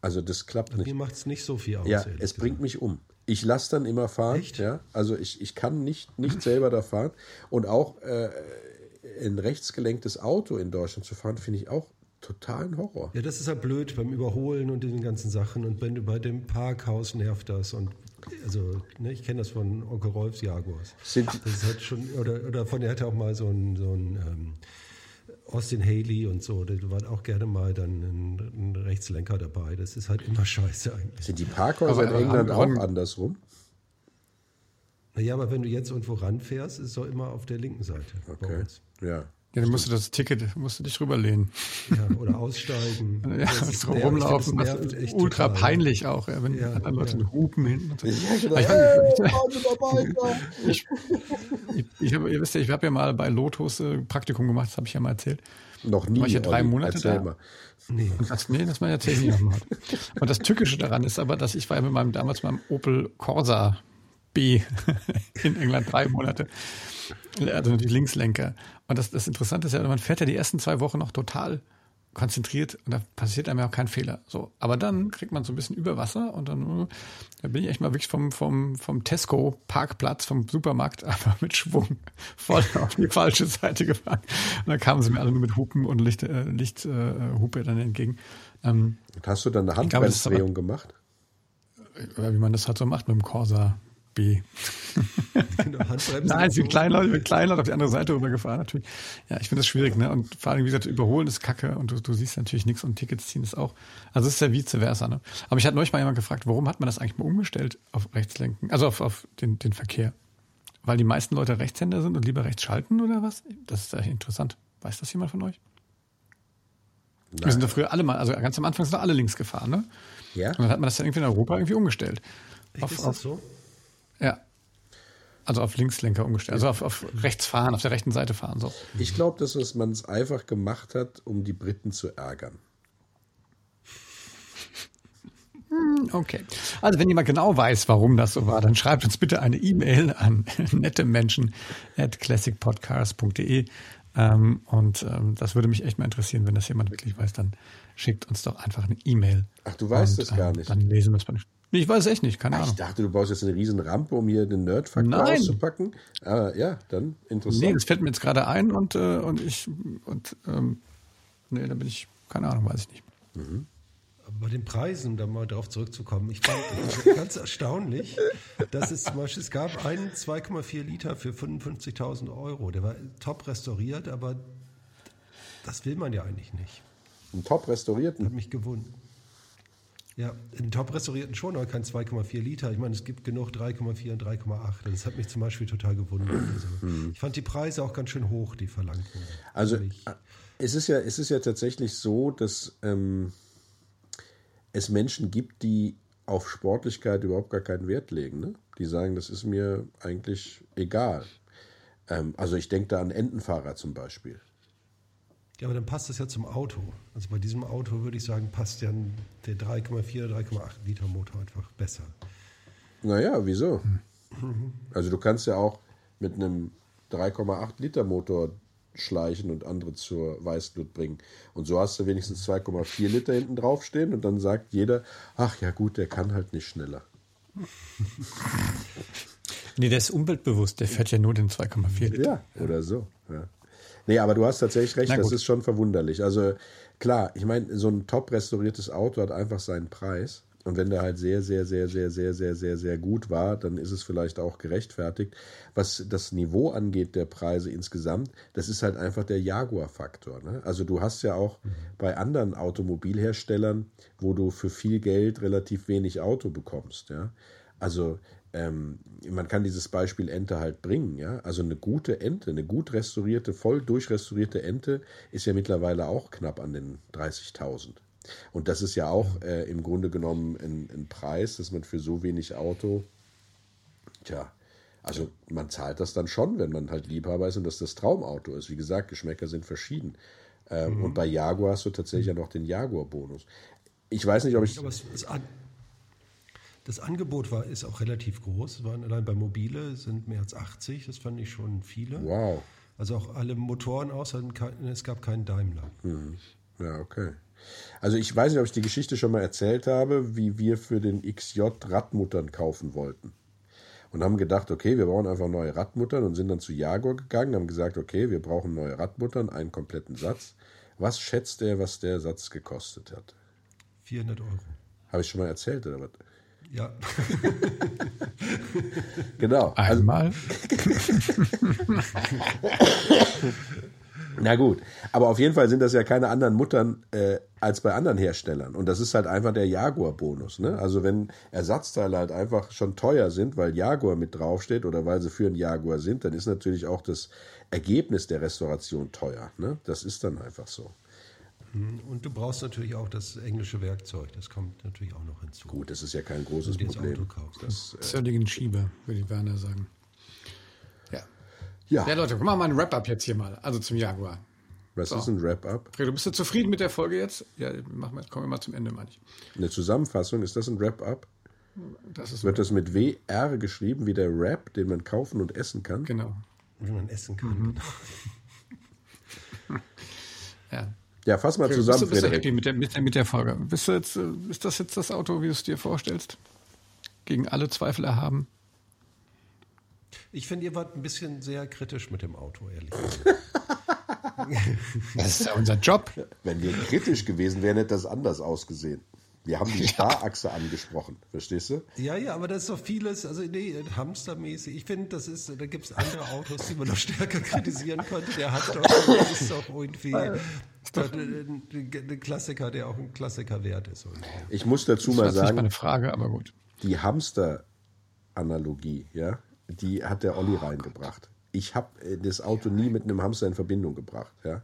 Also das klappt nicht. Mir macht es nicht so viel aus. Ja, es gesagt. bringt mich um. Ich lasse dann immer fahren. Echt? Ja, also ich, ich kann nicht, nicht selber da fahren. Und auch, äh, ein rechtsgelenktes Auto in Deutschland zu fahren, finde ich auch totalen Horror. Ja, das ist halt blöd beim Überholen und den ganzen Sachen. Und wenn du bei dem Parkhaus nervt das. Und also, ne, ich kenne das von Onkel Rolfs Jaguars. Sind, Das ist halt schon, oder, oder von der hatte auch mal so ein, so ein ähm, Austin Haley und so. Da war auch gerne mal dann ein, ein Rechtslenker dabei. Das ist halt immer scheiße eigentlich. sind die Parkhäuser in England auch andersrum? Naja, aber wenn du jetzt irgendwo ranfährst, ist es doch immer auf der linken Seite bei Okay. uns. Ja. Ja, dann musst du das Ticket, musst du dich rüberlehnen. Ja, oder aussteigen. Ja, Das ist rumlaufen, das ist echt ultra total. peinlich auch, ja, wenn Ja, andere Leute ja. hupen hinten. Und so. genau. Aber ich, Hey, ich, ich, hab, ihr wisst ja, ich habe ja mal bei Lotus äh, Praktikum gemacht, das habe ich ja mal erzählt. Noch nie. War ich ja drei Olli. Monate da? mal. Nee. Und das, nee, das man erzählt nicht nochmal. Und das Tückische daran ist aber, dass ich war ja mit meinem damals meinem Opel Corsa B in England drei Monate. Also die Linkslenker. Und das, das Interessante ist ja, man fährt ja die ersten zwei Wochen noch total konzentriert und da passiert einem ja auch kein Fehler. So, aber dann kriegt man so ein bisschen Überwasser und dann äh, da bin ich echt mal wirklich vom, vom, vom Tesco Parkplatz, vom Supermarkt einfach mit Schwung voll auf die falsche Seite gefahren. Und dann kamen sie mir alle nur mit Hupen und Licht, äh, Licht äh, dann entgegen. Ähm, Und hast du dann eine Handbremsdrehung gemacht? wie man das halt so macht mit dem Corsa B. Genau, Nein, gezogen. kleiner, ich bin kleiner auf die andere Seite rübergefahren natürlich. Ja, ich finde das schwierig, ne? Und vor allem, wie gesagt, überholen ist kacke und du, du siehst natürlich nichts und Tickets ziehen ist auch. Also es ist ja vice versa, ne? Aber ich hatte neulich mal jemand gefragt, warum hat man das eigentlich mal umgestellt auf Rechtslenken, also auf, auf den, den Verkehr? Weil die meisten Leute Rechtshänder sind und lieber rechts schalten oder was? Das ist echt interessant. Weiß das jemand von euch? Wir sind da früher alle mal, also ganz am Anfang sind da alle links gefahren, ne? Ja. Und dann hat man das ja irgendwie in Europa irgendwie umgestellt. Echt, Auf, ist das so? Ja. Also auf Linkslenker umgestellt. Also auf, auf rechts fahren, auf der rechten Seite fahren. So. Ich glaube, dass man es einfach gemacht hat, um die Briten zu ärgern. Okay. Also wenn jemand genau weiß, warum das so war, dann schreibt uns bitte eine E-Mail an nettemenschen at classicpodcast.de. Ähm, und ähm, das würde mich echt mal interessieren, wenn das jemand wirklich weiß, dann schickt uns doch einfach eine E-Mail. Ach, du weißt Und, es gar ähm, nicht. Dann lesen wir es mal. Nee, ich weiß es echt nicht, keine Ich Ahnung. dachte, du baust jetzt eine riesen Rampe, um hier den Nerdfaktor Nein. auszupacken. Ah, ja, dann interessant. Nee, das fällt mir jetzt gerade ein und, äh, und ich und ähm, nee, da bin ich, keine Ahnung, weiß ich nicht. Aber bei den Preisen, um da mal drauf zurückzukommen, ich fand das ganz erstaunlich, dass es zum Beispiel, es gab einen 2,4 Liter für 55.000 Euro. Der war top restauriert, aber das will man ja eigentlich nicht. Einen top restaurierten. Hat mich gewundert. Ja, einen top restaurierten schon, aber kein 2,4 Liter. Ich meine, es gibt genug 3,4 und 3,8. Das hat mich zum Beispiel total gewundert. Also, Ich fand die Preise auch ganz schön hoch, die verlangt wurden. Also Ehrlich. es ist ja, es ist ja tatsächlich so, dass ähm, es Menschen gibt, die auf Sportlichkeit überhaupt gar keinen Wert legen. Ne? Die sagen, das ist mir eigentlich egal. Ähm, also ich denke da an Entenfahrer zum Beispiel. Ja, aber dann passt das ja zum Auto. Also bei diesem Auto würde ich sagen, passt ja der 3,4 oder 3,8 Liter Motor einfach besser. Naja, wieso? Also du kannst ja auch mit einem 3,8 Liter Motor schleichen und andere zur Weißglut bringen. Und so hast du wenigstens 2,4 Liter hinten draufstehen und dann sagt jeder, ach ja gut, der kann halt nicht schneller. Nee, der ist umweltbewusst, der fährt ja nur den 2,4 Liter. Ja, oder so. Ja. Nee, aber du hast tatsächlich recht, das ist schon verwunderlich. Also klar, ich meine, so ein top restauriertes Auto hat einfach seinen Preis. Und wenn der halt sehr, sehr, sehr, sehr, sehr, sehr, sehr, sehr gut war, dann ist es vielleicht auch gerechtfertigt. Was das Niveau angeht der Preise insgesamt, das ist halt einfach der Jaguar-Faktor. Ne? Also du hast ja auch bei anderen Automobilherstellern, wo du für viel Geld relativ wenig Auto bekommst. Ja? Also ähm, man kann dieses Beispiel Ente halt bringen, ja. Also eine gute Ente, eine gut restaurierte, voll durchrestaurierte Ente ist ja mittlerweile auch knapp an den 30.000. Und das ist ja auch äh, im Grunde genommen ein, ein Preis, dass man für so wenig Auto, tja, also man zahlt das dann schon, wenn man halt Liebhaber ist und das das Traumauto ist. Wie gesagt, Geschmäcker sind verschieden. Ähm, Und bei Jaguar hast du tatsächlich ja noch den Jaguar-Bonus. Ich weiß nicht, ob ich. Aber es, es das Angebot war, ist auch relativ groß. Es waren allein bei Mobile sind mehr als 80. Das fand ich schon viele. Wow. Also auch alle Motoren außer es gab keinen Daimler. Ja, okay. Also ich weiß nicht, ob ich die Geschichte schon mal erzählt habe, wie wir für den XJ Radmuttern kaufen wollten. und haben gedacht, okay, wir brauchen einfach neue Radmuttern und sind dann zu Jaguar gegangen, haben gesagt, okay, wir brauchen neue Radmuttern, einen kompletten Satz. Was schätzt er, was der Satz gekostet hat? 400 Euro. Habe ich schon mal erzählt oder was? Ja. Genau. Also, Einmal. na gut, aber auf jeden Fall sind das ja keine anderen Muttern äh, als bei anderen Herstellern. Und das ist halt einfach der Jaguar-Bonus. Ne? Also wenn Ersatzteile halt einfach schon teuer sind, weil Jaguar mit draufsteht oder weil sie für einen Jaguar sind, dann ist natürlich auch das Ergebnis der Restauration teuer. Ne? Das ist dann einfach so. Und du brauchst natürlich auch das englische Werkzeug. Das kommt natürlich auch noch hinzu. Gut, das ist ja kein großes du das Problem. Auto kaufst. Das, äh, Zölligen Schieber, würde Werner sagen. Ja. ja, Ja, Leute, machen wir mal ein Wrap-up jetzt hier mal. Also zum Jaguar. was ist ein Wrap-up? Fredo, bist du zufrieden mit der Folge jetzt? Ja, machen wir, kommen wir mal zum Ende, meine ich. Eine Zusammenfassung, ist das ein Wrap-up? Das ist Wird das mit WR geschrieben, wie der Wrap, den man kaufen und essen kann? genau. Wie man essen kann. Mhm. Ja. Ja, fass mal bist zusammen, du, bist du happy mit der, mit, der, mit der Folge? Bist du jetzt, äh, ist das jetzt das Auto, wie du es dir vorstellst? Gegen alle Zweifel erhaben? Ich finde, ihr wart ein bisschen sehr kritisch mit dem Auto, ehrlich gesagt. Das ist ja unser Job. Wenn wir kritisch gewesen wären, hätte das anders ausgesehen. Wir haben die Starachse angesprochen, verstehst du? Ja, ja, aber das ist doch vieles, also nee, hamstermäßig. Ich finde, das ist, da gibt es andere Autos, die man noch stärker kritisieren könnte. Der hat doch, das ist doch irgendwie ist ein, Klassiker, der auch ein Klassiker wert ist. irgendwie. Ich muss dazu Das mal war jetzt nicht sagen, meine Frage, aber gut. die Hamster-Analogie, ja, die hat der Olli reingebracht. Ich habe das Auto nie mit einem Hamster in Verbindung gebracht, ja.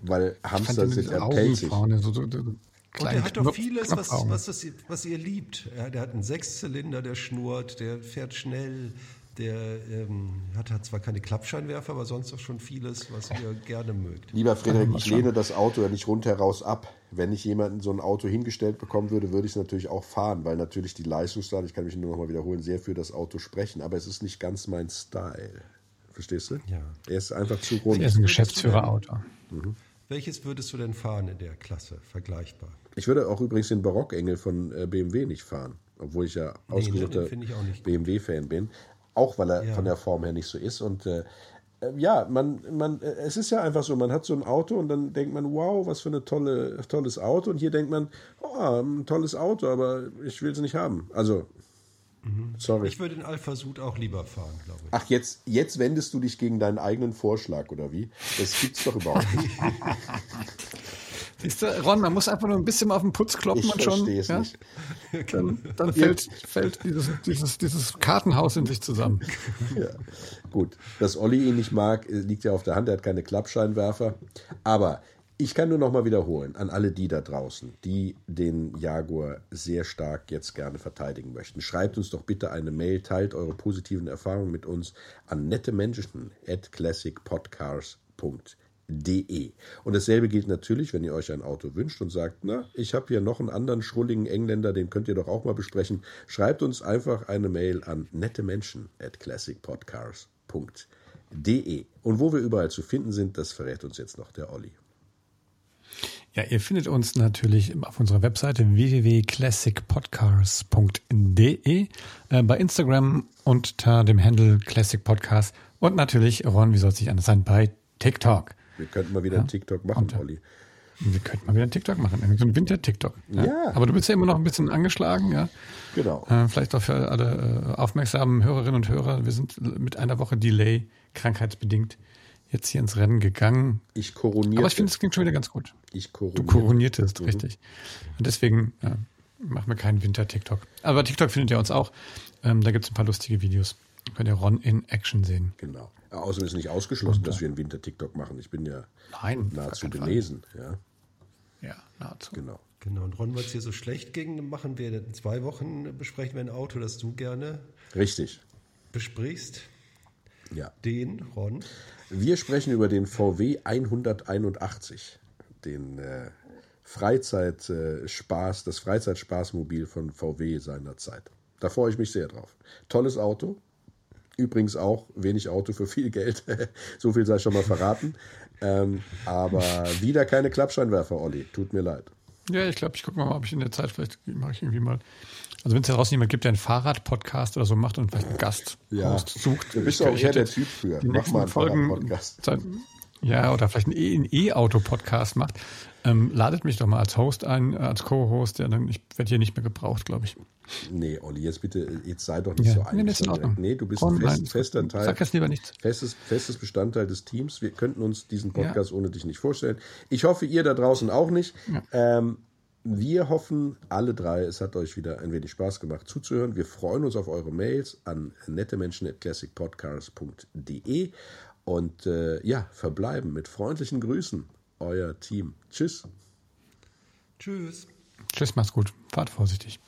Weil Ich Hamster sind ja pelzig. vorne, so, so, so Und der hat doch vieles, was, was, das, was ihr liebt. Ja, der hat einen Sechszylinder, der schnurrt, der fährt schnell, der ähm, hat, hat zwar keine Klappscheinwerfer, aber sonst doch schon vieles, was ihr gerne mögt. Lieber Frederik, ich lehne das Auto ja nicht rundheraus ab. Wenn ich jemanden so ein Auto hingestellt bekommen würde, würde ich es natürlich auch fahren, weil natürlich die Leistungsdaten, ich kann mich nur noch mal wiederholen, sehr für das Auto sprechen. Aber es ist nicht ganz mein Style. Verstehst du? Ja. Er ist einfach zu rund. Er ist ein Geschäftsführerauto. Welches würdest du denn fahren in der Klasse, vergleichbar? Ich würde auch übrigens den Barockengel von äh, BMW nicht fahren, obwohl ich ja ausgesuchter gut. BMW-Fan bin. Auch weil er Ja. von der Form her nicht so ist. Und äh, äh, ja, man, man, äh, es ist ja einfach so, man hat so ein Auto und dann denkt man, wow, was für ein tolle, tolles Auto. Und hier denkt man, oh, ein tolles Auto, aber ich will es nicht haben. Also, sorry. Ich würde den Alpha Sud auch lieber fahren, glaube ich. Ach, jetzt, jetzt wendest du dich gegen deinen eigenen Vorschlag, oder wie? Das gibt's doch überhaupt nicht. Siehst du, Ron, man muss einfach nur ein bisschen mal auf den Putz kloppen Ich und schon. verstehe es ja, nicht. Dann, dann fällt, fällt dieses, dieses, dieses Kartenhaus in sich zusammen. Ja, gut. Dass Olli ihn nicht mag, äh, liegt ja auf der Hand. Er hat keine Klappscheinwerfer. Aber ich kann nur noch mal wiederholen an alle die da draußen, die den Jaguar sehr stark jetzt gerne verteidigen möchten. Schreibt uns doch bitte eine Mail, teilt eure positiven Erfahrungen mit uns an nette at classicpodcars.de. Und dasselbe gilt natürlich, wenn ihr euch ein Auto wünscht und sagt, na, ich habe hier noch einen anderen schrulligen Engländer, den könnt ihr doch auch mal besprechen. Schreibt uns einfach eine Mail an nette at classicpodcars.de. Und wo wir überall zu finden sind, das verrät uns jetzt noch der Olli. Ja, ihr findet uns natürlich auf unserer Webseite www.classicpodcast.de, äh, bei Instagram unter dem Handle Classic Podcast und natürlich, Ron, wie soll es nicht anders sein, bei TikTok. Wir könnten mal wieder einen TikTok machen, Und, äh, Olli. Wir könnten mal wieder einen TikTok machen, so ein Winter-TikTok. Ja. Aber du bist ja immer noch ein bisschen angeschlagen, ja. Genau. Äh, vielleicht auch für alle äh, aufmerksamen Hörerinnen und Hörer. Wir sind mit einer Woche Delay, krankheitsbedingt, jetzt hier ins Rennen gegangen. Ich koronierte. Aber ich finde, es klingt schon wieder ganz gut. ich Du koronierte. koroniertest, richtig. Und deswegen ja, machen wir keinen Winter-TikTok. Aber TikTok findet ihr uns auch. Ähm, da gibt es ein paar lustige Videos. Könnt ihr Ron in Action sehen. Genau. Ja, Außerdem ist nicht ausgeschlossen, dass wir einen Winter-TikTok machen. Ich bin ja Nein, nahezu belesen. Ja, Ja, nahezu. genau. Genau, und Ron, weil es hier so schlecht ging, machen wir in zwei Wochen, besprechen wir ein Auto, das du gerne Richtig. besprichst. Ja. Den, Ron. Wir sprechen über den VW 181, den äh, Freizeitspaß, das Freizeitspaßmobil von VW seiner Zeit. Da freue ich mich sehr drauf. Tolles Auto. Übrigens auch wenig Auto für viel Geld. so viel sei schon mal verraten. Ähm, aber wieder keine Klappscheinwerfer, Olli. Tut mir leid. Ja, ich glaube, ich gucke mal, ob ich in der Zeit vielleicht mache ich irgendwie mal. Also wenn es da draußen jemand gibt, der einen Fahrrad-Podcast oder so macht und vielleicht einen Gast ja. sucht. Du bist auch eher der Typ für. Mach mal einen Folgen, Podcast. Ja, oder vielleicht einen E-Auto-Podcast macht. Ähm, ladet mich doch mal als Host ein, als Co-Host. Ja, ich werde hier nicht mehr gebraucht, glaube ich. Nee, Olli, jetzt bitte, jetzt sei doch nicht ja, so einig. Nee, nee, du bist Komm, ein fest, fester Teil. Sag jetzt lieber nichts. Festes, festes Bestandteil des Teams. Wir könnten uns diesen Podcast ja. ohne dich nicht vorstellen. Ich hoffe, ihr da draußen auch nicht. Ja. Ähm, wir hoffen alle drei, es hat euch wieder ein wenig Spaß gemacht zuzuhören. Wir freuen uns auf eure Mails an nettemenschen.classicpodcast.de und äh, ja, verbleiben mit freundlichen Grüßen. Euer Team. Tschüss. Tschüss. Tschüss, macht's gut. Fahrt vorsichtig.